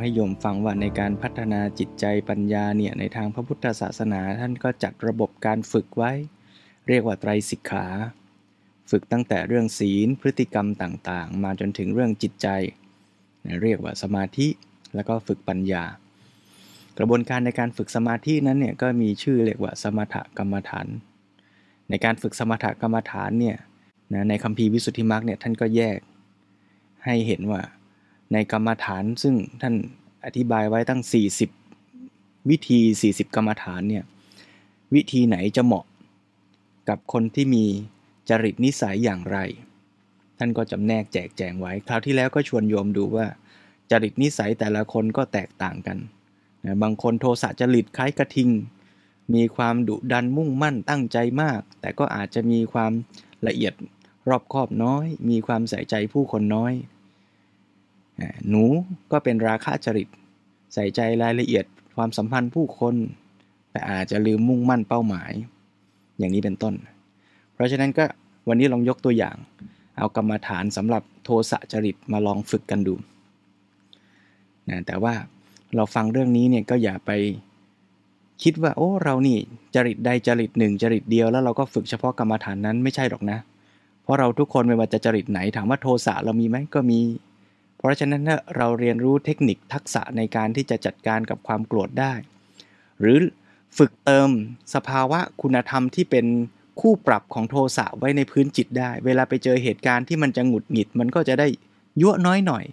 ให้โยมฟังว่าในการพัฒนาจิตใจปัญญาเนี่ยในทางพระพุทธศาสนาท่านก็จัดระบบการฝึกไว้ เรียกว่าไตรสิกขา ฝึกตั้งแต่เรื่องศีลพฤติกรรมต่างๆ มาจนถึงเรื่องจิตใจ เรียกว่าสมาธิแล้วก็ฝึกปัญญา กระบวนการในการฝึกสมาธินั้นเนี่ยก็มีชื่อเรียกว่าสมถกรรมฐาน ในการฝึกสมถกรรมฐานเนี่ยในคำพีวิสุทธิมรรคเนี่ยท่านก็แยกให้เห็นว่า ในกรรมฐานซึ่งท่านอธิบายไว้ตั้ง 40 วิธี 40 กรรมฐานเนี่ยวิธีไหนจะเหมาะกับคนที่มีจริตนิสัยอย่างไร ท่านก็จำแนกแจกแจงไว้ คราวที่แล้วก็ชวนโยมดูว่า จริตนิสัยแต่ละคนก็แตกต่างกันนะบางคนโทสะจริตคล้ายกระทิง มีความดุดันมุ่งมั่นตั้งใจมาก แต่ก็อาจจะมีความละเอียดรอบคอบน้อย มีความใส่ใจผู้คนน้อย หนูก็เป็นราคะจริต ใส่ใจรายละเอียดความสัมพันธ์ผู้คน แต่อาจจะลืมมุ่งมั่นเป้าหมาย อย่างนี้เป็นต้น เพราะฉะนั้นก็วันนี้ลองยกตัวอย่าง เอากรรมฐานสำหรับโทสะจริตมาลองฝึกกันดูนะแต่ว่าเราฟังเรื่องนี้เนี่ยก็อย่าไปคิดว่าโอ้เรานี่จริตใดจริตหนึ่งจริตเดียวแล้วเราก็ฝึกเฉพาะกรรมฐานนั้นไม่ใช่หรอกนะ เพราะเราทุกคนไม่ว่าจะจริตไหนถามว่าโทสะเรามีไหมก็มี เพราะฉะนั้นถ้าเราเรียนรู้เทคนิคทักษะในการที่จะจัดการกับความโกรธได้ หรือฝึกเติมสภาวะคุณธรรมที่เป็นคู่ปรับของโทสะไว้ในพื้นจิตได้ เวลาไปเจอเหตุการณ์ที่มันจะหงุดหงิดมันก็จะได้ยั่วน้อยหน่อย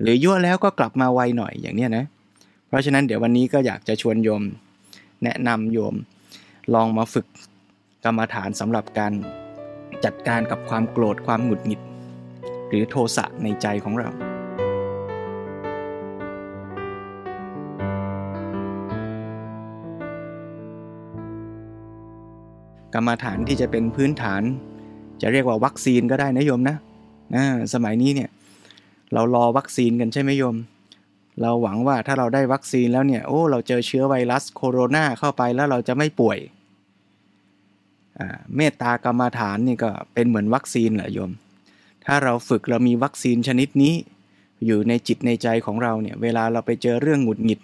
หรือยั่วแล้วก็กลับมาไวหน่อยอย่างนี้นะ เพราะฉะนั้นเดี๋ยววันนี้ก็อยากจะชวนโยม แนะนำโยม ลองมาฝึกกรรมฐานสำหรับการจัดการกับความโกรธความหงุดหงิด หรือโทสะในใจของเรา กรรมฐานที่จะเป็นพื้นฐาน จะเรียกว่าวัคซีนก็ได้นะโยมนะนะสมัยนี้เนี่ยเรารอวัคซีนกันใช่ไหมโยม เราหวังว่าถ้าเราได้วัคซีนแล้วเนี่ย โอ้ เราเจอเชื้อไวรัสโคโรนาเข้าไปแล้วเราจะไม่ป่วย เมตตากรรมฐานนี่ก็เป็นเหมือนวัคซีนแหละโยม ถ้าเราฝึกเรามีวัคซีนชนิดนี้ อยู่ในจิตในใจของเราเนี่ย เวลาเราไปเจอเรื่องหงุดหงิด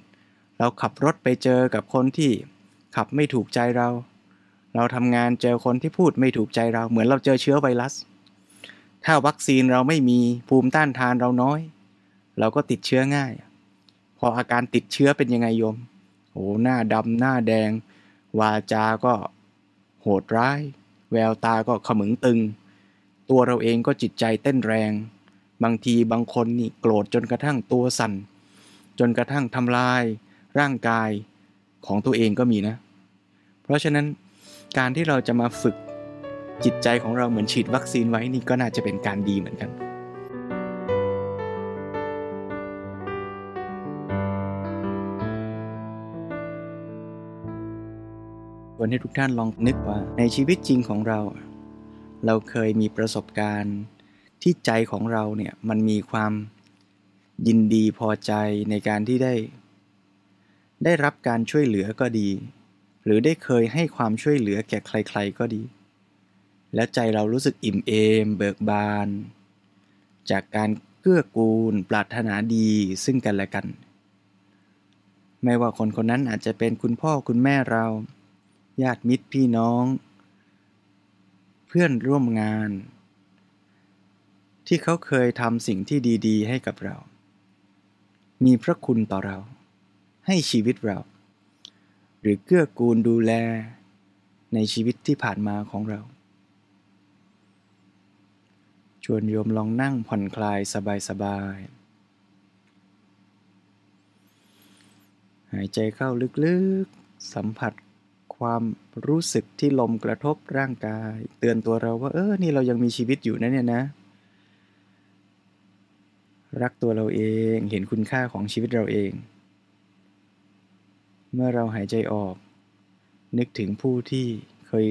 เราขับรถไปเจอกับคนที่ขับไม่ถูกใจเรา เราทำงานเจอคนที่พูดไม่ถูกใจเรา เหมือนเราเจอเชื้อไวรัส ถ้าวัคซีนเราไม่มีภูมิต้านทานเราน้อย เราก็ติดเชื้อง่าย พออาการติดเชื้อเป็นยังไงโยมโอ้หน้าดำหน้าแดง วาจาก็ โหดร้าย แววตาก็ขมึงตึง ตัวเราเองก็จิตใจเต้นแรง บางทีบางคนนี่โกรธจนกระทั่งตัวสั่น จนกระทั่งทำลาย ร่างกายของตัวเองก็มีนะ เพราะฉะนั้นการที่เราจะมาฝึกจิตใจของเราเหมือนฉีดวัคซีนไว้นี่ก็น่าจะเป็นการดีเหมือนกันวันนี้ทุกท่านลองนึกว่าในชีวิตจริงของเรา เราเคยมีประสบการณ์ ที่ใจของเราเนี่ยมันมีความยินดีพอใจในการที่ได้ ได้รับการช่วยเหลือก็ดี หรือได้เคยให้ความช่วยเหลือแก่ใคร ๆก็ดี แล้วใจเรารู้สึกอิ่มเอม เบิกบาน จากการเกื้อกูล ปรารถนาดีซึ่งกันและกัน ไม่ว่าคนคนนั้นอาจจะเป็นคุณพ่อคุณแม่เรา ญาติมิตรพี่น้อง พื่อนร่วมงาน ที่เขาเคยทำสิ่งที่ดีๆ ให้กับเรา มีพระคุณต่อเรา ให้ชีวิตเรา หรือเกื้อกูลดูแล ในชีวิตที่ผ่านมาของเรา ชวนโยมลองนั่งผ่อนคลายสบายๆ หายใจเข้าลึกๆ สัมผัส ความรู้สึกที่ลมกระทบร่างกาย เตือนตัวเราว่า เออ นี่เรายังมีชีวิตอยู่นะเนี่ยนะ รักตัวเราเองเห็นคุณค่าของชีวิตเราเอง เมื่อเราหายใจออก นึกถึงผู้ที่เคย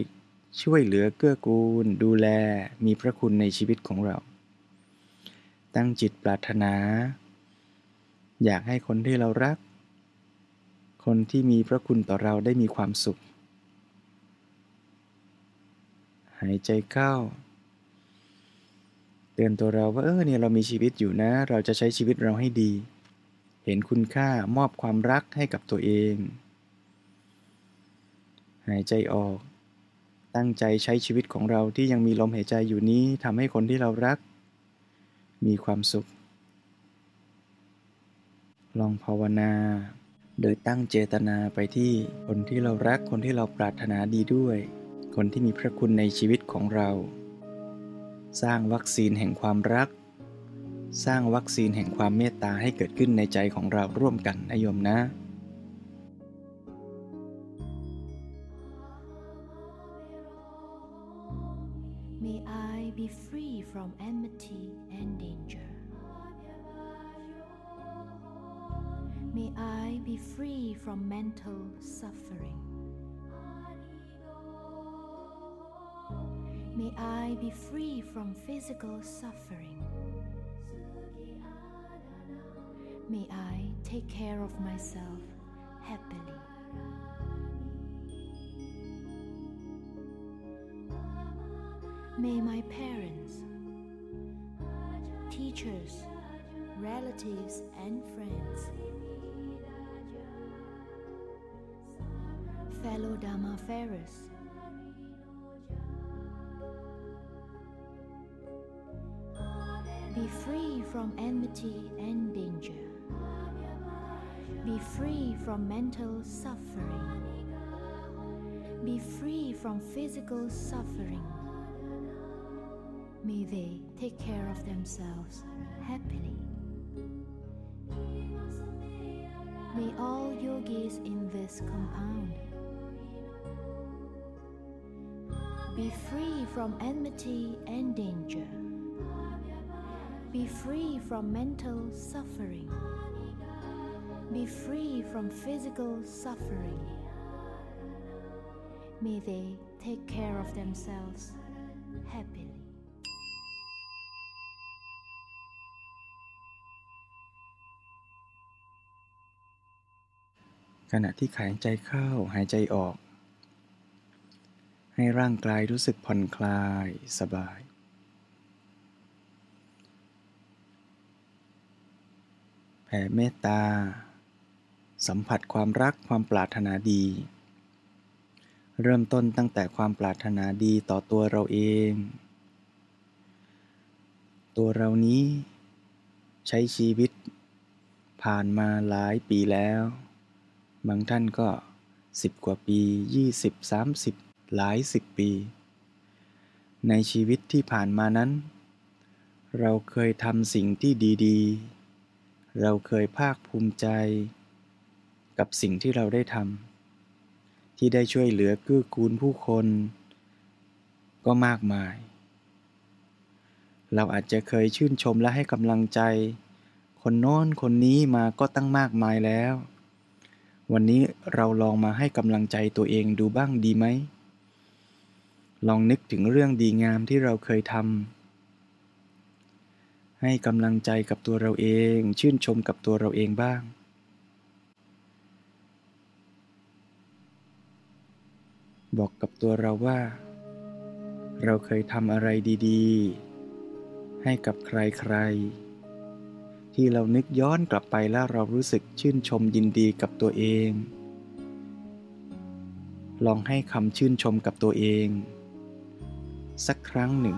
ช่วยเหลือเกื้อกูล ดูแลมีพระคุณในชีวิตของเรา ตั้งจิตปรารถนา อยากให้คนที่เรารักคนที่มีพระคุณต่อเราได้มีความสุข หายใจเข้า เตือนตัวเราว่าเออเนี่ยเรามีชีวิตอยู่นะ เราจะใช้ชีวิตเราให้ดี เห็นคุณค่ามอบความรักให้กับตัวเอง หายใจออก ตั้งใจใช้ชีวิตของเราที่ยังมีลมหายใจอยู่นี้ทำให้คนที่เรารัก มีความสุข ลองภาวนาโดยตั้งเจตนาไปที่คนที่เรารักคนที่เราปรารถนาดีด้วย คนที่มีพระคุณในชีวิตของเรา สร้างวัคซีนแห่งความรัก สร้างวัคซีนแห่งความเมตตาให้เกิดขึ้นในใจของเราร่วมกันนะโยมนะ May I be free from enmity and danger. May I be free from mental suffering. May I be free from physical suffering. May I take care of myself happily. May my parents, teachers, relatives, and friends, fellow Dharma farers, free from enmity and danger, be free from mental suffering, be free from physical suffering. May they take care of themselves happily. May all yogis in this compound be free from enmity and danger. Be free from mental suffering. Be free from physical suffering. May they take care of themselves happily. ขณะที่หายใจเข้าหายใจออก ให้ร่างกายรู้สึกผ่อนคลายสบาย ผ่เมตตา สัมผัสความรักความปรารถนาดี เริ่มต้นตั้งแต่ความปรารถนาดีต่อตัวเราเอง ตัวเรานี้ ใช้ชีวิต ผ่านมาหลายปีแล้ว บางท่านก็สิบกว่าปี 20 30 หลายสิบปี ในชีวิตที่ผ่านมานั้น เราเคยทำสิ่งที่ดี ๆ เราเคยภาคภูมิใจ กับสิ่งที่เราได้ทำที่ได้ช่วยเหลือเกื้อกูลผู้คน ก็มากมาย เราอาจจะเคยชื่นชมและให้กำลังใจ คนโน้นคนนี้มาก็ตั้งมากมายแล้ว วันนี้เราลองมาให้กำลังใจตัวเองดูบ้างดีไหมลองนึกถึงเรื่องดีงามที่เราเคยทำ ให้กำลังใจกับตัวเราเอง ชื่นชมกับตัวเราเองบ้าง บอกกับตัวเราว่า เราเคยทำอะไรดีๆ ให้กับใครๆ ที่เรานึกย้อนกลับไปแล้วเรารู้สึกชื่นชมยินดีกับตัวเอง ลองให้คำชื่นชมกับตัวเอง สักครั้งหนึ่ง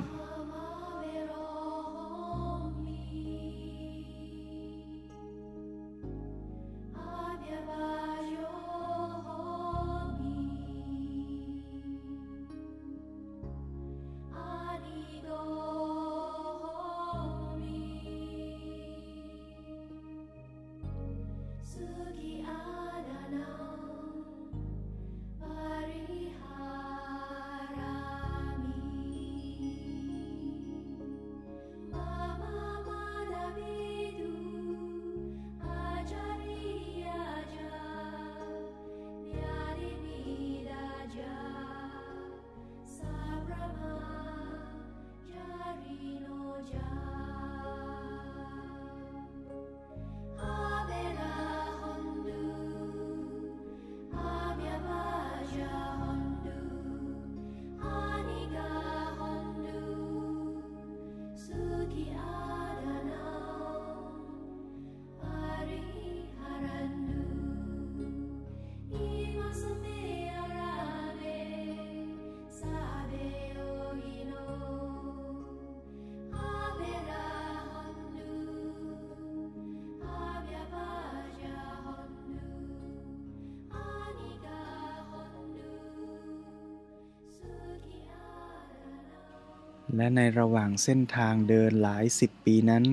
และในระหว่างเส้นทางเดินหลายสิบปีนั้น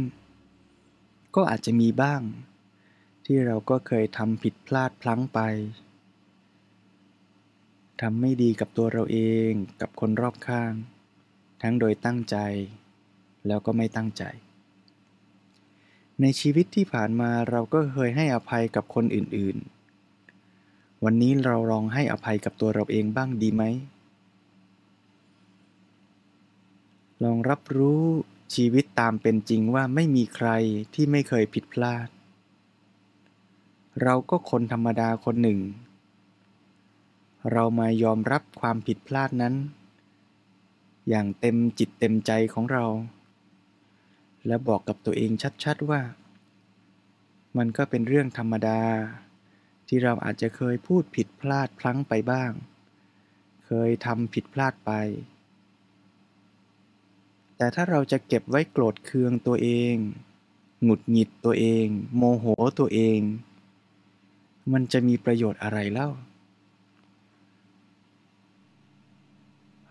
ก็อาจจะมีบ้าง ที่เราก็เคยทำผิดพลาดพลั้งไปทำไม่ดีกับตัวเราเองกับคนรอบข้าง ทั้งโดยตั้งใจ แล้วก็ไม่ตั้งใจ ในชีวิตที่ผ่านมาเราก็เคยให้อภัยกับคนอื่นๆ วันนี้เราลองให้อภัยกับตัวเราเองบ้างดีไหม ลองรับรู้ชีวิตตามเป็นจริงว่าไม่มีใครที่ไม่เคยผิดพลาด เราก็คนธรรมดาคนหนึ่ง เรามายอมรับความผิดพลาดนั้น อย่างเต็มจิตเต็มใจของเรา และบอกกับตัวเองชัดๆว่า มันก็เป็นเรื่องธรรมดา ที่เราอาจจะเคยพูดผิดพลาดพลั้งไปบ้าง เคยทำผิดพลาดไป แต่ถ้าเราจะเก็บไว้โกรธเคืองตัวเอง หงุดหงิดตัวเอง โมโหตัวเอง มันจะมีประโยชน์อะไรเล่า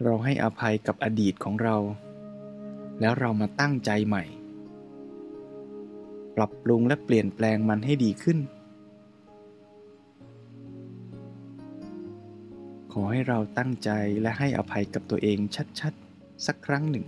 เราให้อภัยกับอดีตของเรา แล้วเรามาตั้งใจใหม่ ปรับปรุงและเปลี่ยนแปลงมันให้ดีขึ้น ขอให้เราตั้งใจและให้อภัยกับตัวเองชัดๆ สักครั้งหนึ่ง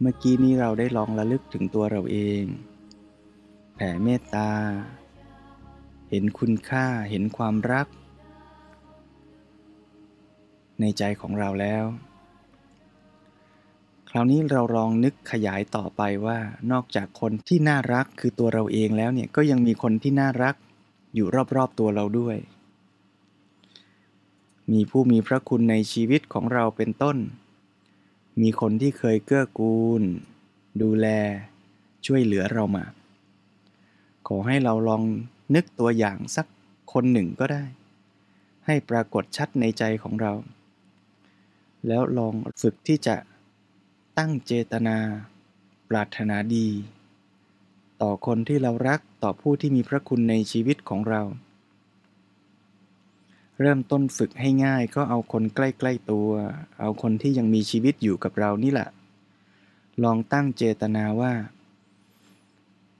เมื่อกี้นี้เราได้ลองระลึกถึงตัวเราเอง แผ่เมตตา เห็นคุณค่าเห็นความรัก ในใจของเราแล้ว คราวนี้เราลองนึกขยายต่อไปว่านอกจากคนที่น่ารักคือตัวเราเองแล้วเนี่ยก็ยังมีคนที่น่ารักอยู่รอบๆตัวเราด้วย มีผู้มีพระคุณในชีวิตของเราเป็นต้น มีคนที่เคยเกื้อกูล ดูแล ช่วยเหลือเรามา ขอให้เราลองนึกตัวอย่างสักคนหนึ่งก็ได้ ให้ปรากฏชัดในใจของเรา แล้วลองฝึกที่จะตั้งเจตนา ปรารถนาดี ต่อคนที่เรารักต่อผู้ที่มีพระคุณในชีวิตของเรา เริ่มต้นฝึกให้ง่ายก็เอาคนใกล้ๆตัว เอาคนที่ยังมีชีวิตอยู่กับเรานี่แหละ ลองตั้งเจตนาว่า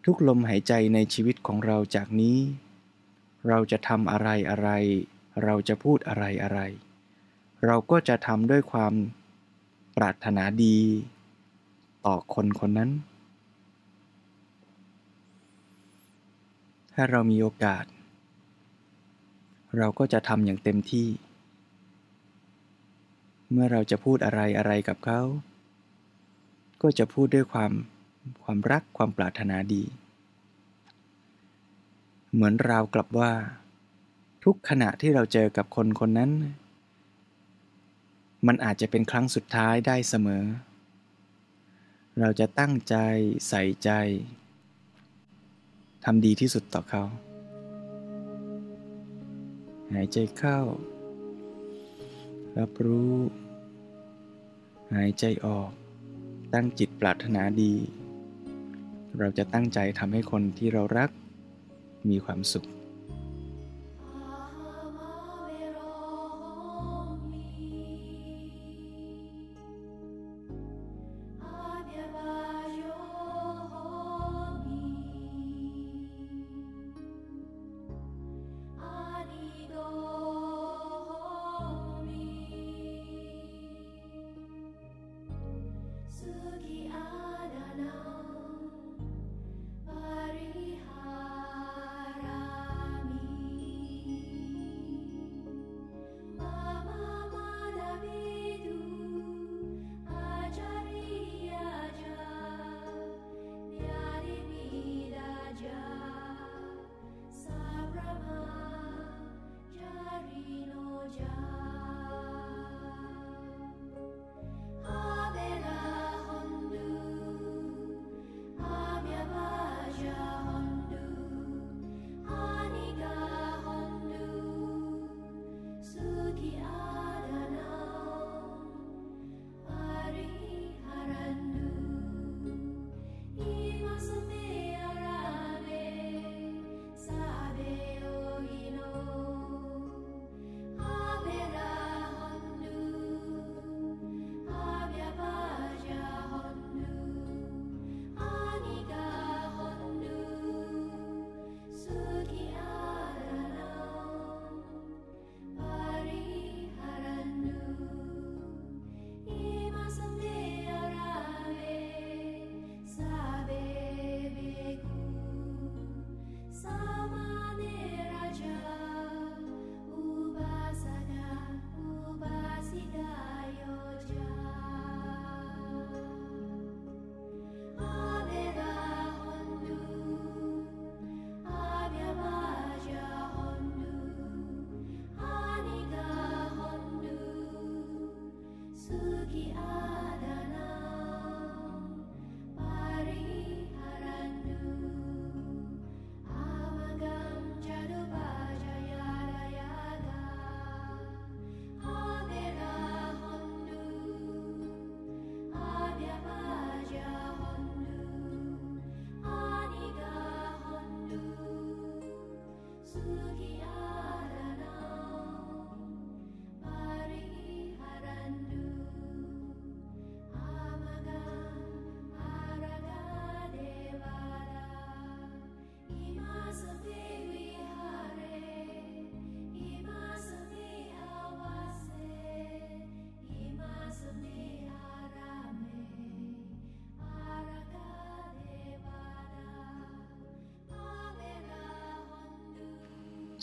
ทุกลมหายใจในชีวิตของเราจากนี้ เราจะทำอะไรอะไร เราจะพูดอะไรอะไร เราก็จะทำด้วยความปรารถนาดี ต่อคนคนนั้น ถ้าเรามีโอกาส เราก็จะทำอย่างเต็มที่ เมื่อเราจะพูดอะไรอะไรกับเขา ก็จะพูดด้วยความความรักความปรารถนาดี เหมือนราวกลับว่า ทุกขณะที่เราเจอกับคนคนนั้น มันอาจจะเป็นครั้งสุดท้ายได้เสมอ เราจะตั้งใจใส่ใจทำดีที่สุดต่อเขา หายใจเข้า รับรู้ หายใจออก ตั้งจิตปรารถนาดี เราจะตั้งใจทำให้คนที่เรารักมีความสุข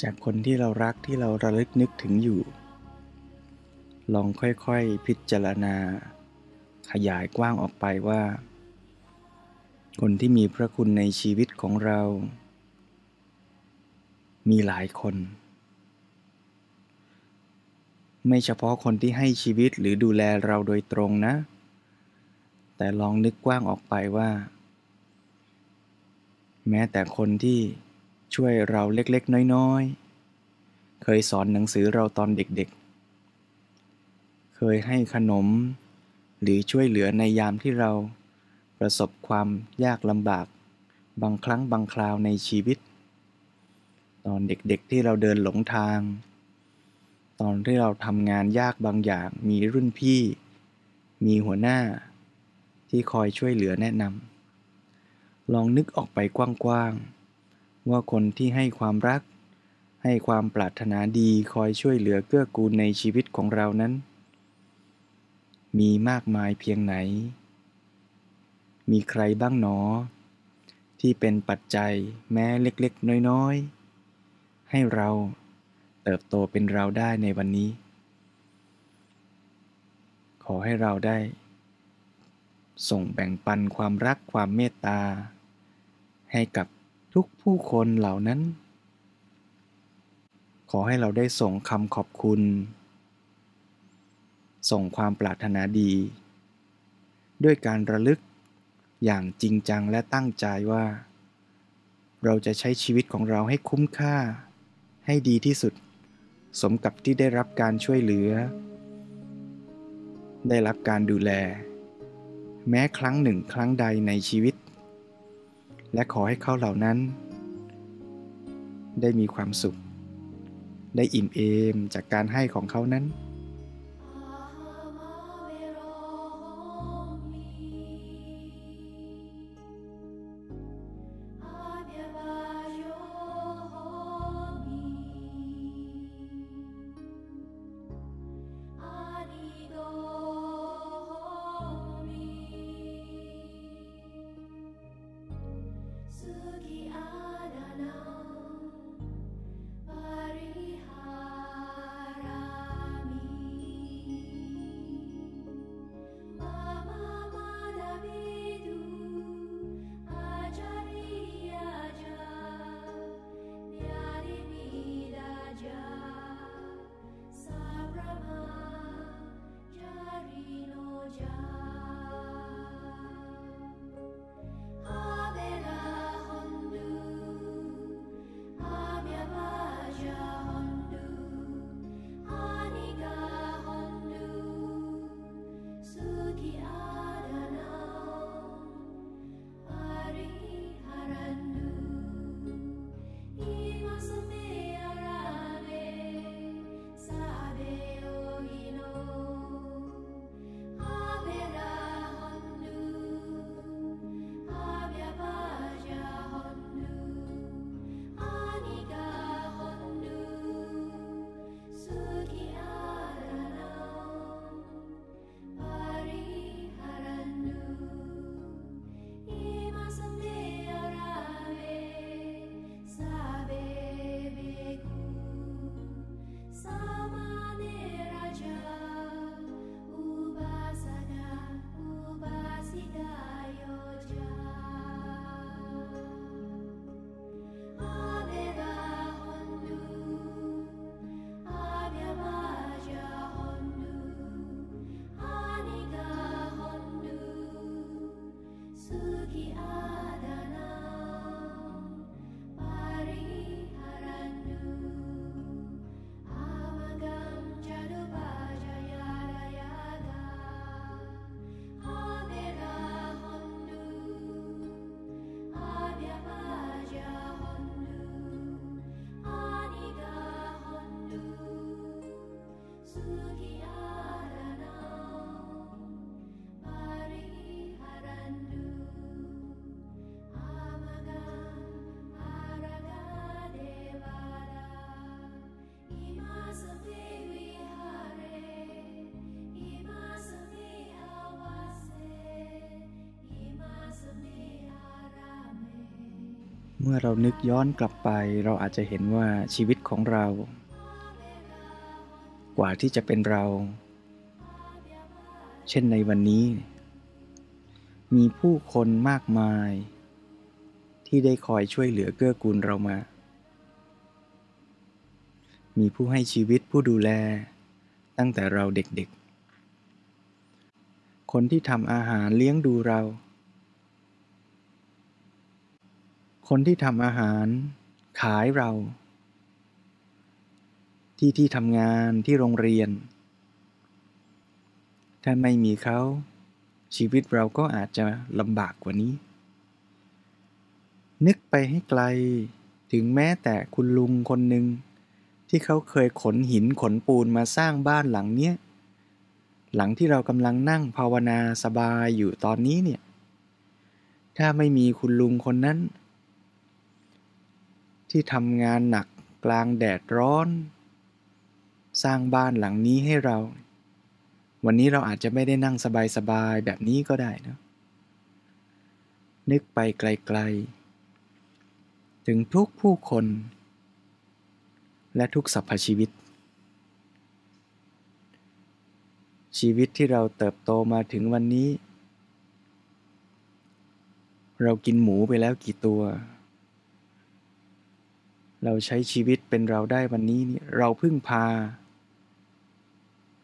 จากคนที่เรารักที่เราระลึกนึกถึงอยู่ ลองค่อยๆพิจารณา ขยายกว้างออกไปว่า คนที่มีพระคุณในชีวิตของเรา มีหลายคน ไม่เฉพาะคนที่ให้ชีวิตหรือดูแลเราโดยตรงนะ แต่ลองนึกกว้างออกไปว่า แม้แต่คนที่ ช่วยเราเล็กๆ น้อยๆ เคยสอนหนังสือเราตอนเด็กๆ เคยให้ขนม หรือช่วยเหลือในยามที่เราประสบความยากลำบาก บางครั้งบางคราวในชีวิต ตอนเด็กๆที่เราเดินหลงทาง ตอนที่เราทำงานยากบางอย่างมีรุ่นพี่ มีหัวหน้า ที่คอยช่วยเหลือแนะนำลองนึกออกไปกว้างๆ ว่าคนที่ให้ความรัก ให้ความปรารถนาดีคอยช่วยเหลือเกื้อกูลในชีวิตของเรานั้น มีมากมายเพียงไหน มีใครบ้างหนอ ที่เป็นปัจจัยแม้เล็กๆ น้อยๆ ให้เราเติบโตเป็นเราได้ในวันนี้ ขอให้เราได้ส่งแบ่งปันความรักความเมตตา ให้กับ ทุกผู้คนเหล่านั้น ขอให้เราได้ส่งคำขอบคุณ ส่งความปรารถนาดี ด้วยการระลึกอย่างจริงจังและตั้งใจว่า เราจะใช้ชีวิตของเราให้คุ้มค่า ให้ดีที่สุด สมกับที่ได้รับการช่วยเหลือ ได้รับการดูแล แม้ครั้งหนึ่งครั้งใดในชีวิต และขอให้เขาเหล่านั้น ได้มีความสุข ได้อิ่มเอมจากการให้ของเขานั้น เมื่อเรานึกย้อนกลับไป เราอาจจะเห็นว่าชีวิตของเรา กว่าที่จะเป็นเรา เช่นในวันนี้ มีผู้คนมากมาย ที่ได้คอยช่วยเหลือเกื้อกูลเรามา มีผู้ให้ชีวิตผู้ดูแล ตั้งแต่เราเด็กๆ คนที่ทำอาหารเลี้ยงดูเรา คนที่ทำอาหารขายเรา ที่ที่ทำงานที่โรงเรียน ถ้าไม่มีเขาชีวิตเราก็อาจจะลำบากกว่านี้ นึกไปให้ไกลถึงแม้แต่คุณลุงคนหนึ่งที่เขาเคยขนหินขนปูนมาสร้างบ้านหลังเนี้ยหลังที่เรากำลังนั่งภาวนาสบายอยู่ตอนนี้เนี่ย ถ้าไม่มีคุณลุงคนนั้น ที่ทำงานหนักกลางแดดร้อน สร้างบ้านหลังนี้ให้เรา วันนี้เราอาจจะไม่ได้นั่งสบายๆแบบนี้ก็ได้นะ นึกไปไกลๆ ถึงทุกผู้คน และทุกสรรพชีวิต ชีวิตที่เราเติบโตมาถึงวันนี้ เรากินหมูไปแล้วกี่ตัว เราใช้ชีวิตเป็นเราได้วันนี้นี่เราพึ่งพา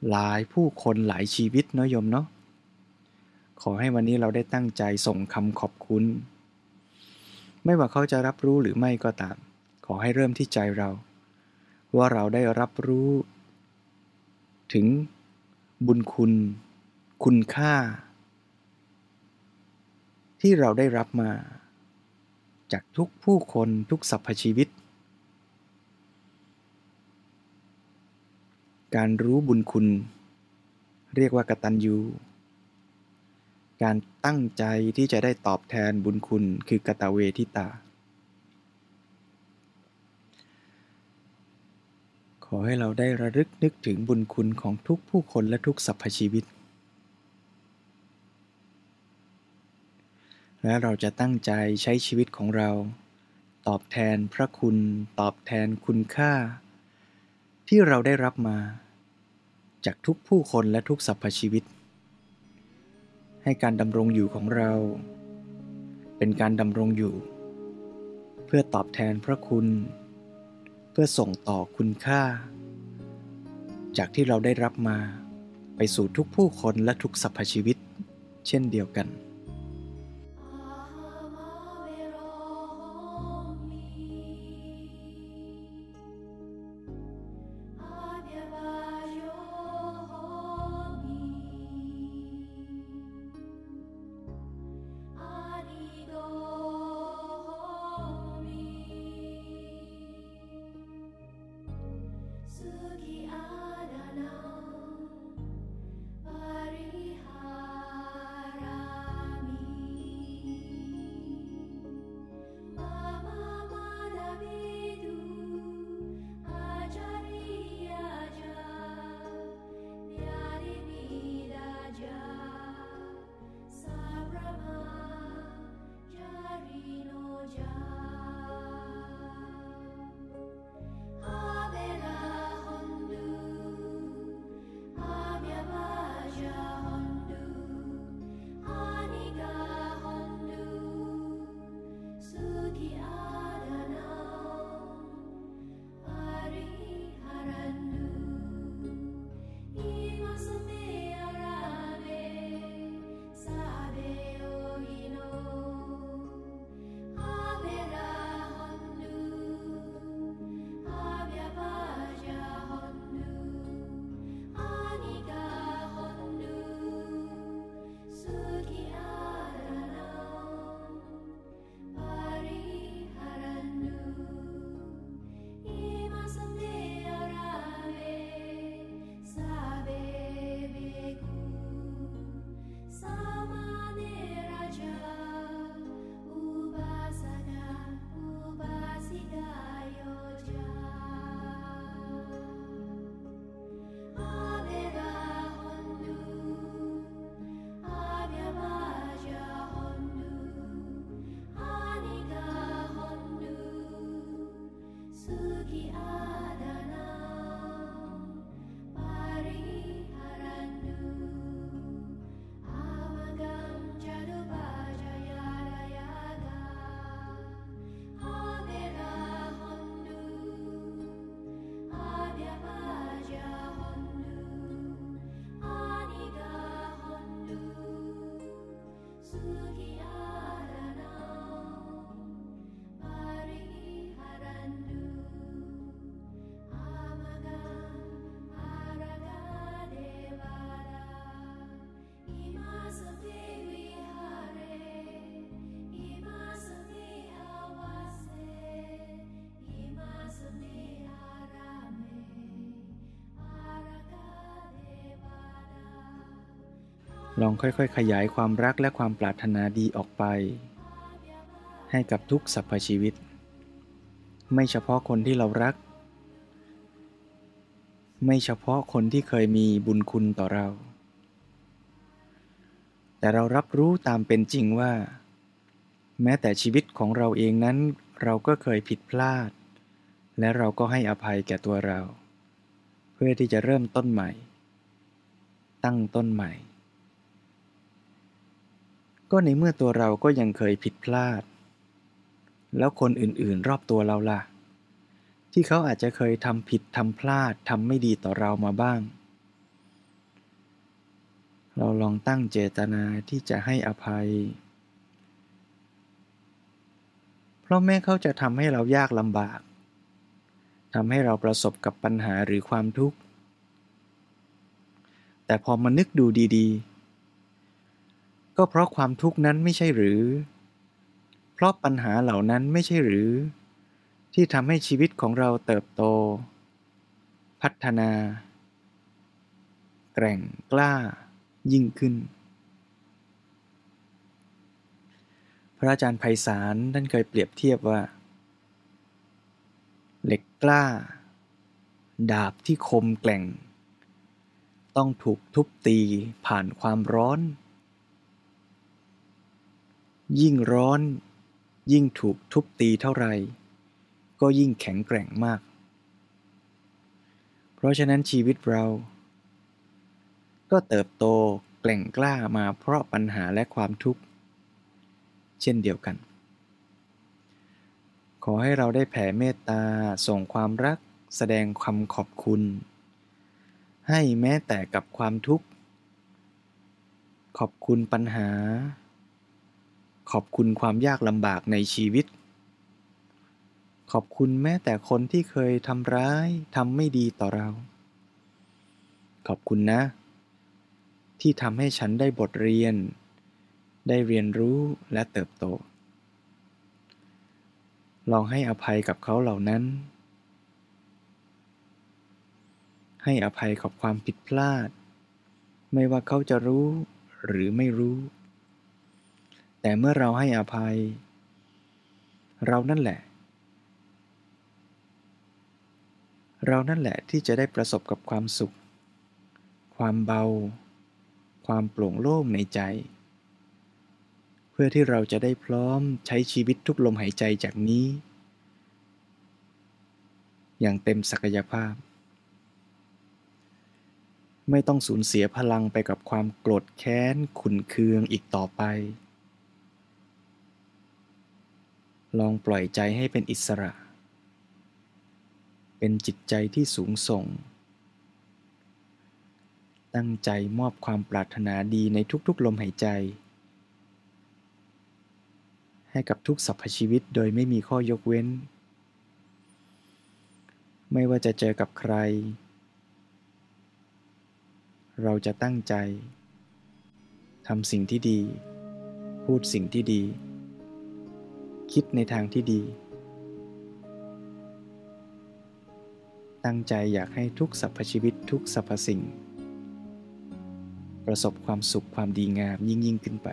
หลายผู้คนหลายชีวิตเนาะโยมเนาะขอให้วันนี้เราได้ตั้งใจส่งคำขอบคุณ ไม่ว่าเขาจะรับรู้หรือไม่ก็ตาม ขอให้เริ่มที่ใจเรา ว่าเราได้รับรู้ ถึงบุญคุณ คุณค่า ที่เราได้รับมา จากทุกผู้คนทุกสรรพชีวิต การรู้บุญคุณ เรียกว่ากตัญญู การตั้งใจที่จะได้ตอบแทนบุญคุณคือกตเวทิตา ขอให้เราได้ระลึกนึกถึงบุญคุณของทุกผู้คนและทุกสรรพชีวิต และเราจะตั้งใจใช้ชีวิตของเรา ตอบแทนพระคุณ ตอบแทนคุณค่า ที่เราได้รับมา จากทุกผู้คนและทุกสรรพชีวิต ให้การดำรงอยู่ของเรา เป็นการดำรงอยู่ เพื่อตอบแทนพระคุณ เพื่อส่งต่อคุณค่า จากที่เราได้รับมา ไปสู่ทุกผู้คนและทุกสรรพชีวิต เช่นเดียวกัน ลองค่อยๆ ขยายความรักและความปรารถนาดีออกไป ให้กับทุกสรรพชีวิต ไม่เฉพาะคนที่เรารัก ไม่เฉพาะคนที่เคยมีบุญคุณต่อเรา แต่เรารับรู้ตามเป็นจริงว่า แม้แต่ชีวิตของเราเองนั้น เราก็เคยผิดพลาด และเราก็ให้อภัยแก่ตัวเรา เพื่อที่จะเริ่มต้นใหม่ ตั้งต้นใหม่ ก็ในเมื่อตัวเราก็ยังเคยผิดพลาด แล้วคนอื่นๆรอบตัวเราล่ะ ที่เขาอาจจะเคยทำผิดทำพลาดทำไม่ดีต่อเรามาบ้าง เราลองตั้งเจตนาที่จะให้อภัย เพราะแม้เขาจะทำให้เรายากลำบากทำให้เราประสบกับปัญหาหรือความทุกข์ แต่พอมานึกดูดีๆ ก็เพราะความทุกข์นั้นไม่ใช่หรือ เพราะปัญหาเหล่านั้นไม่ใช่หรือ ที่ทำให้ชีวิตของเราเติบโต พัฒนา แกร่งกล้า ยิ่งขึ้น พระอาจารย์ไพศาลท่านเคยเปรียบเทียบว่า เหล็กกล้า ดาบที่คมแกล่ง ต้องถูกทุบตีผ่านความร้อน ยิ่งร้อน ยิ่งถูกทุบตีเท่าไร ก็ยิ่งแข็งแกร่งมาก เพราะฉะนั้นชีวิตเรา ก็เติบโตแกล่งกล้ามาเพราะปัญหาและความทุกข์ เช่นเดียวกัน ขอให้เราได้แผ่เมตตาส่งความรักแสดงคำขอบคุณ ให้แม้แต่กับความทุกข์ ขอบคุณปัญหา ขอบคุณความยากลำบากในชีวิต ขอบคุณแม้แต่คนที่เคยทำร้ายทำไม่ดีต่อเรา ขอบคุณนะ ที่ทำให้ฉันได้บทเรียน ได้เรียนรู้และเติบโต ลองให้อภัยกับเขาเหล่านั้น ให้อภัยกับความผิดพลาด ไม่ว่าเขาจะรู้หรือไม่รู้ แต่เมื่อเราให้อภัย เรานั่นแหละ เรานั่นแหละที่จะได้ประสบกับความสุข ความเบา ความโปร่งโล่งในใจ เพื่อที่เราจะได้พร้อมใช้ชีวิตทุกลมหายใจจากนี้ อย่างเต็มศักยภาพ ไม่ต้องสูญเสียพลังไปกับความโกรธแค้นขุนเคืองอีกต่อไป ลองปล่อยใจให้เป็นอิสระ เป็นจิตใจที่สูงส่ง ตั้งใจมอบความปรารถนาดีในทุกๆลมหายใจ ให้กับทุกสรรพชีวิตโดยไม่มีข้อยกเว้น ไม่ว่าจะเจอกับใคร เราจะตั้งใจทำสิ่งที่ดี พูดสิ่งที่ดี คิดในทางที่ดี ตั้งใจอยากให้ทุกสรรพชีวิตทุกสรรพสิ่ง ประสบความสุขความดีงามยิ่งยิ่งขึ้นไป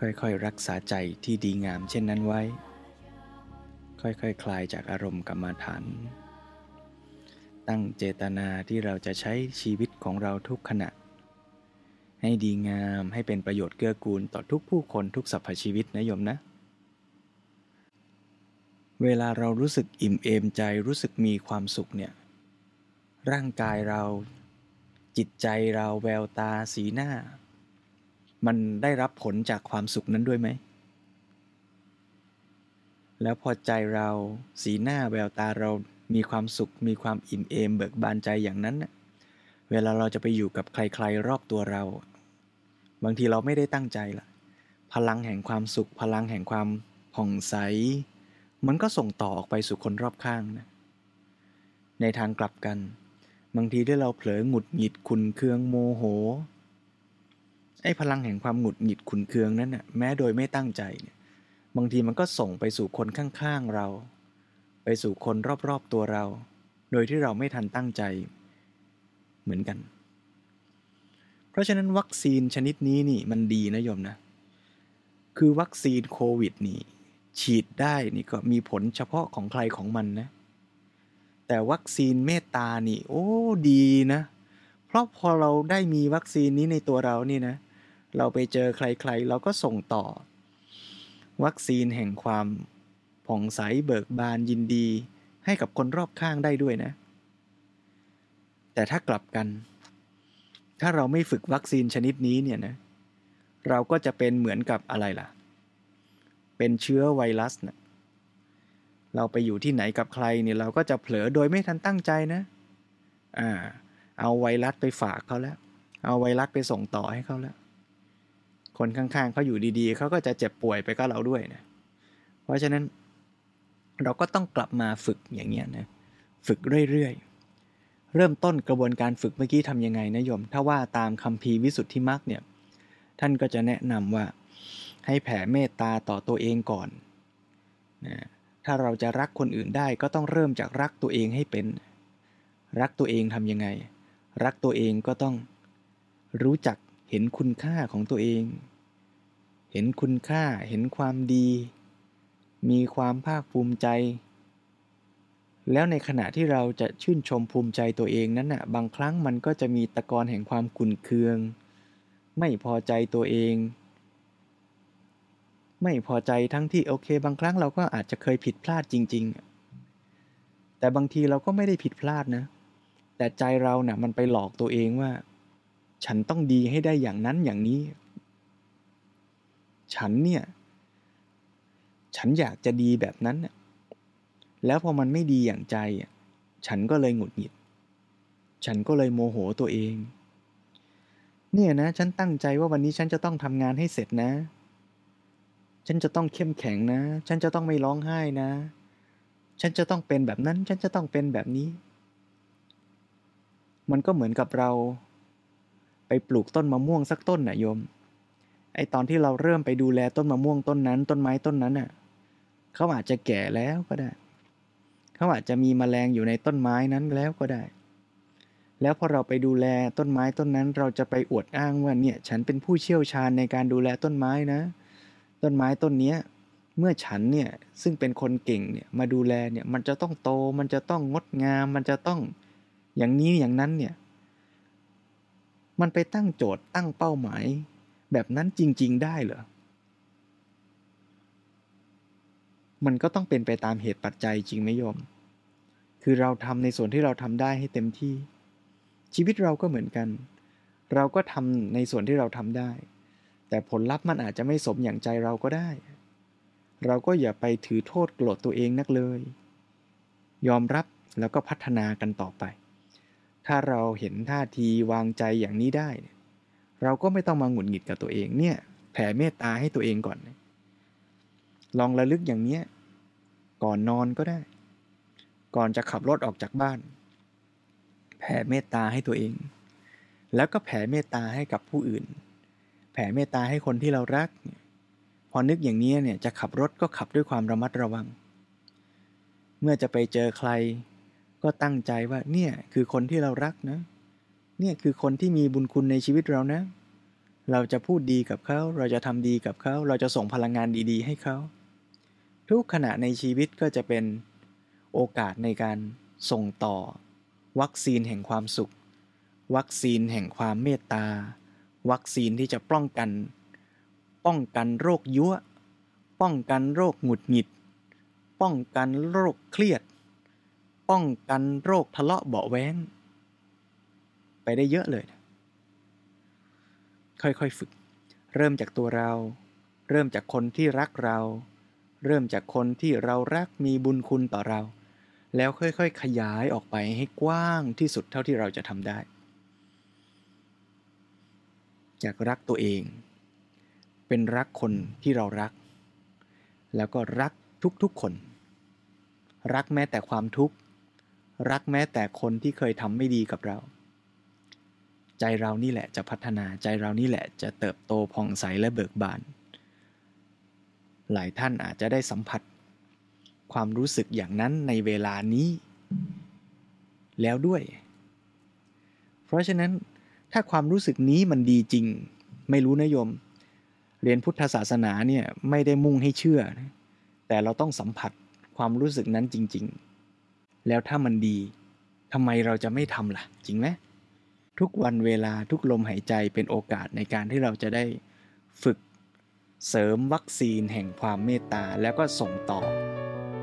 ค่อยๆ รักษาใจที่ดีงามเช่นนั้นไว้ ค่อยๆคคลายจากอารมณ์กรรมฐาน ตั้งเจตนาที่เราจะใช้ชีวิตของเราทุกขณะ ให้ดีงามให้เป็นประโยชน์เกื้อกูลต่อทุกผู้คนทุกสรรพชีวิตนะโยมนะ เวลาเรารู้สึกอิ่มเอมใจรู้สึกมีความสุขเนี่ยร่างกายเรา จิตใจเราแววตาสีหน้า มันได้รับผลจากความสุขนั้นด้วยไหม แล้วพอใจเราสีหน้าแววตาเรามีความสุข มีความอิ่มเอม เบิกบานใจอย่างนั้น เวลาเราจะไปอยู่กับใครๆ รอบตัวเรา บางทีเราไม่ได้ตั้งใจละพลังแห่งความสุข พลังแห่งความผ่องใส มันก็ส่งต่อออกไปสู่คนรอบข้างนะ ในทางกลับกัน บางทีที่เราเผลอหงุดหงิดขุนเคืองโมโห ไอ้พลังแห่งความหงุดหงิดขุนเคืองนั้นน่ะแม้โดยไม่ตั้งใจเนี่ยบางทีมันก็ส่งไปสู่คนข้างๆเรา ไปสู่คนรอบๆตัวเรา โดยที่เราไม่ทันตั้งใจเหมือนกัน เพราะฉะนั้นวัคซีนชนิดนี้นี่มันดีนะโยมนะ คือวัคซีนโควิดนี่ฉีดได้นี่ก็มีผลเฉพาะของใครของมันนะ แต่วัคซีนเมตตานี่ โอ้ดีนะ เพราะพอเราได้มีวัคซีนนี้ในตัวเรานี่นะเเราไปเจอใครๆ เราก็ส่งต่อ วัคซีนแห่งความผ่องใสเบิกบานยินดี ให้กับคนรอบข้างได้ด้วยนะ แต่ถ้ากลับกัน ถ้าเราไม่ฝึกวัคซีนชนิดนี้เนี่ยนะ เราก็จะเป็นเหมือนกับอะไรล่ะ เป็นเชื้อไวรัสนะเราไปอยู่ที่ไหนกับใครเนี่ยเราก็จะเผลอโดยไม่ทันตั้งใจนะอ่าเอาไวรัสไปฝากเขาแล้ว เอาไวรัสไปส่งต่อให้เขาแล้ว คนข้างๆเขาอยู่ดีๆเขาก็จะเจ็บป่วยไปกับเราด้วยนะเพราะฉะนั้นเราก็ต้องกลับมาฝึกอย่างเงี้ยนะฝึกเรื่อยๆ เริ่มต้นกระบวนการฝึกเมื่อกี้ทำยังไงนะโยม ถ้าว่าตามคำพีวิสุทธิมรรคเนี่ยท่านก็จะแนะนำว่าให้แผ่เมตตาต่อตัวเองก่อนนะถ้าเราจะรักคนอื่นได้ก็ต้องเริ่มจากรักตัวเองให้เป็น รักตัวเองทำยังไง รักตัวเองก็ต้องรู้จักเห็นคุณค่าของตัวเอง เห็นคุณค่าเห็นความดี มีความภาคภูมิใจ แล้วในขณะที่เราจะชื่นชมภูมิใจตัวเองนั้นน่ะบางครั้งมันก็จะมีตะกอนแห่งความขุ่นเคือง ไม่พอใจตัวเอง ไม่พอใจทั้งที่โอเค บางครั้งเราก็อาจจะเคยผิดพลาดจริง ๆ แต่บางทีเราก็ไม่ได้ผิดพลาดนะ แต่ใจเรานะ่ะมันไปหลอกตัวเองว่า ฉันต้องดีให้ได้อย่างนั้นอย่างนี้ ฉันเนี่ย ฉันอยากจะดีแบบนั้นแล้วพอมันไม่ดีอย่างใจฉันก็เลยหงุดหงิด ฉันก็เลยโมโหตัวเอง เนี่ยนะ ฉันตั้งใจว่าวันนี้ฉันจะต้องทำงานให้เสร็จนะ ฉันจะต้องเข้มแข็งนะ ฉันจะต้องไม่ร้องไห้นะ ฉันจะต้องเป็นแบบนั้น ฉันจะต้องเป็นแบบนี้ มันก็เหมือนกับเรา ไปปลูกต้นมะม่วงสักต้นน่ะโยม ไอตอนที่เราเริ่มไปดูแลต้นมะม่วงต้นนั้น ต้นไม้ต้นนั้นน่ะเขาอาจจะแก่แล้วก็ได้เขาอาจจะมีแมลงอยู่ในต้นไม้นั้นแล้วก็ได้ แล้วพอเราไปดูแลต้นไม้ต้นนั้น เราจะไปอวดอ้างว่าเนี่ยฉันเป็นผู้เชี่ยวชาญในการดูแลต้นไม้นะ ต้นไม้ต้นนี้เมื่อฉันเนี่ยซึ่งเป็นคนเก่งเนี่ยมาดูแลเนี่ยมันจะต้องโตมันจะต้องงดงาม มันจะต้องอย่างนี้อย่างนั้นเนี่ยมันไปตั้งโจทย์ตั้งเป้าหมาย แบบนั้นจริง ๆ ได้เหรอ มันก็ต้องเป็นไปตามเหตุปัจจัยจริงไหมโยม คือเราทำในส่วนที่เราทำได้ให้เต็มที่ ชีวิตเราก็เหมือนกัน เราก็ทำในส่วนที่เราทำได้ แต่ผลลัพธ์มันอาจจะไม่สมอย่างใจเราก็ได้ เราก็อย่าไปถือโทษโกรธตัวเองนักเลย ยอมรับแล้วก็พัฒนากันต่อไป ถ้าเราเห็นท่าทีวางใจอย่างนี้ได้เเราก็ไม่ต้องมาหงุดหงิดกับตัวเองเนี่ย แผ่เมตตาให้ตัวเองก่อน ลองระลึกอย่างนี้ก่อนนอนก็ได้ ก่อนจะขับรถออกจากบ้าน แผ่เมตตาให้ตัวเอง แล้วก็แผ่เมตตาให้กับผู้อื่น แผ่เมตตาให้คนที่เรารัก พอนึกอย่างนี้เนี่ยจะขับรถก็ขับด้วยความระมัดระวัง เมื่อจะไปเจอใคร ก็ตั้งใจว่าเนี่ยคือคนที่เรารักนะ เนี่ยคือคนที่มีบุญคุณในชีวิตเรานะ เราจะพูดดีกับเขา เราจะทำดีกับเขา เราจะส่งพลังงานดีๆ ให้เขา ทุกขณะในชีวิตก็จะเป็นโอกาสในการส่งต่อ วัคซีนแห่งความสุข วัคซีนแห่งความเมตตา วัคซีนที่จะป้องกัน ป้องกันโรคยั่วป้องกันโรคหงุดหงิด ป้องกันโรคเครียด ป้องกันโรคทะเลาะเบาแว้ง ไปได้เยอะเลย ค่อยๆฝึก เริ่มจากตัวเรา เริ่มจากคนที่รักเรา เริ่มจากคนที่เรารักมีบุญคุณต่อเรา แล้วค่อยๆขยายออกไปให้กว้างที่สุดเท่าที่เราจะทำได้อยากรักตัวเอง เป็นรักคนที่เรารัก แล้วก็รักทุกๆคน รักแม้แต่ความทุกข์ รักแม้แต่คนที่เคยทำไม่ดีกับเรา ใจเรานี่แหละจะพัฒนาใจเรานี่แหละจะเติบโตผ่องใสและเบิกบาน หลายท่านอาจจะได้สัมผัส ความรู้สึกอย่างนั้นในเวลานี้ แล้วด้วย เพราะฉะนั้นถ้าความรู้สึกนี้มันดีจริง ไม่รู้นะโยม เรียนพุทธศาสนาเนี่ยไม่ได้มุ่งให้เชื่อ แต่เราต้องสัมผัสความรู้สึกนั้นจริง ๆ แล้วถ้ามันดีทำไมเราจะไม่ทำล่ะ จริงไหม ทุกวันเวลาทุกลมหายใจเป็นโอกาสในการที่เราจะได้ฝึกเสริมวัคซีนแห่งความเมตตา แล้วก็ส่งต่อ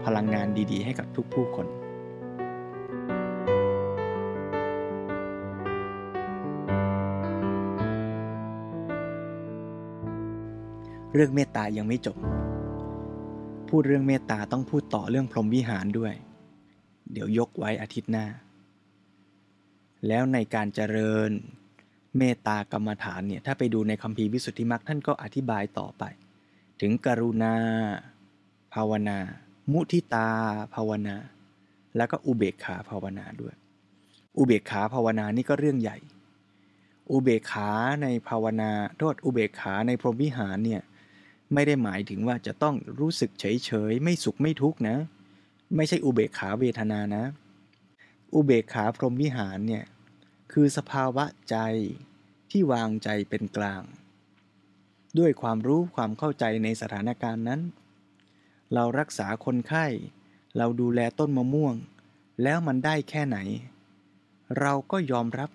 พลังงานดีๆ ให้กับทุกผู้คนเรื่องเมตตายังไม่จบ พูดเรื่องเมตตาต้องพูดต่อเรื่องพรหมวิหารด้วย เดี๋ยวยกไว้อาทิตย์หน้า แล้วในการเจริญเมตตากรรมฐานเนี่ยถ้าไปดูในคัมภีร์วิสุทธิมรรคท่านก็อธิบายต่อไป ถึงกรุณา ภาวนา มุทิตาภาวนา แล้วก็อุเบกขาภาวนาด้วย อุเบกขาภาวนานี่ก็เรื่องใหญ่ อุเบกขาในภาวนาโทษอุเบกขาในพรหมวิหารเนี่ยไม่ได้หมายถึงว่าจะต้องรู้สึกเฉยเฉยไม่สุขไม่ทุกข์นะ ไม่ใช่อุเบกขาเวทนานะ อุเบกขาพรหมวิหารเนี่ยคือสภาวะใจที่วางใจเป็นกลาง ด้วยความรู้ความเข้าใจในสถานการณ์นั้น เรารักษาคนไข้ เราดูแลต้นมะม่วง แล้วมันได้แค่ไหน เราก็ยอมรับ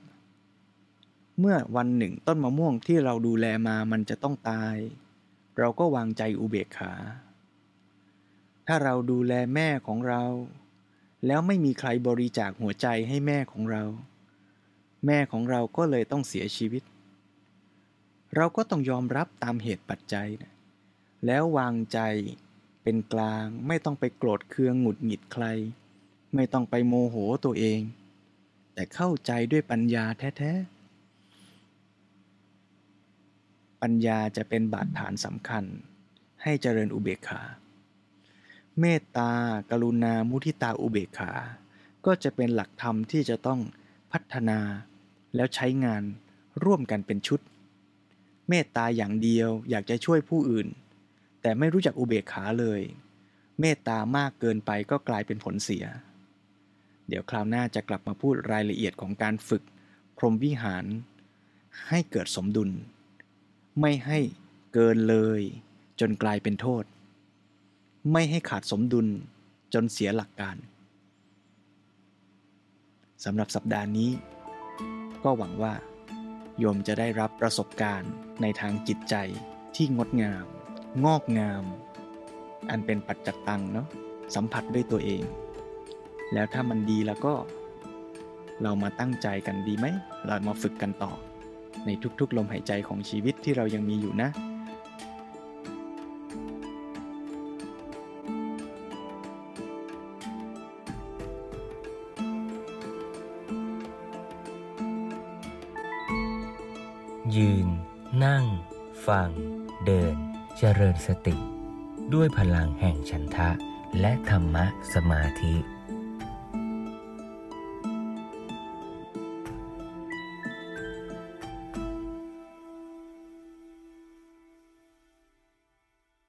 เมื่อวันหนึ่งต้นมะม่วงที่เราดูแลมามันจะต้องตาย เราก็วางใจอุเบกขา ถ้าเราดูแลแม่ของเรา แล้วไม่มีใครบริจาคหัวใจให้แม่ของเรา แม่ของเราก็เลยต้องเสียชีวิต เราก็ต้องยอมรับตามเหตุปัจจัยนะแล้ววางใจเป็นกลางไม่ต้องไปโกรธเคืองหงุดหงิดใคร ไม่ต้องไปโมโหตัวเอง แต่เข้าใจด้วยปัญญาแท้ๆ ปัญญาจะเป็นบาดฐานสำคัญ ให้เจริญอุเบกขา เมตตา กรุณา มุทิตา อุเบกขา ก็จะเป็นหลักธรรมที่จะต้องพัฒนา แล้วใช้งานร่วมกันเป็นชุด เมตตาอย่างเดียวอยากจะช่วยผู้อื่น แต่ไม่รู้จักอุเบกขาเลย เมตตามากเกินไปก็กลายเป็นผลเสีย เดี๋ยวคราวหน้าจะกลับมาพูดรายละเอียดของการฝึก พรหมวิหาร ให้เกิดสมดุล ไม่ให้เกินเลย จนกลายเป็นโทษ ไม่ให้ขาดสมดุลจนเสียหลักการสำหรับสัปดาห์นี้ ก็หวังว่า โยมจะได้รับประสบการณ์ในทางจิตใจที่งดงาม งอกงาม อันเป็นปัจจัตตังเนาะสัมผัสด้วยตัวเอง แล้วถ้ามันดีแล้วก็ เรามาตั้งใจกันดีไหม เรามาฝึกกันต่อ ในทุกๆ ลมหายใจของชีวิตที่เรายังมีอยู่นะ ฟัง เดิน เจริญสติ ด้วยพลังแห่งฉันทะ และธรรมะสมาธิ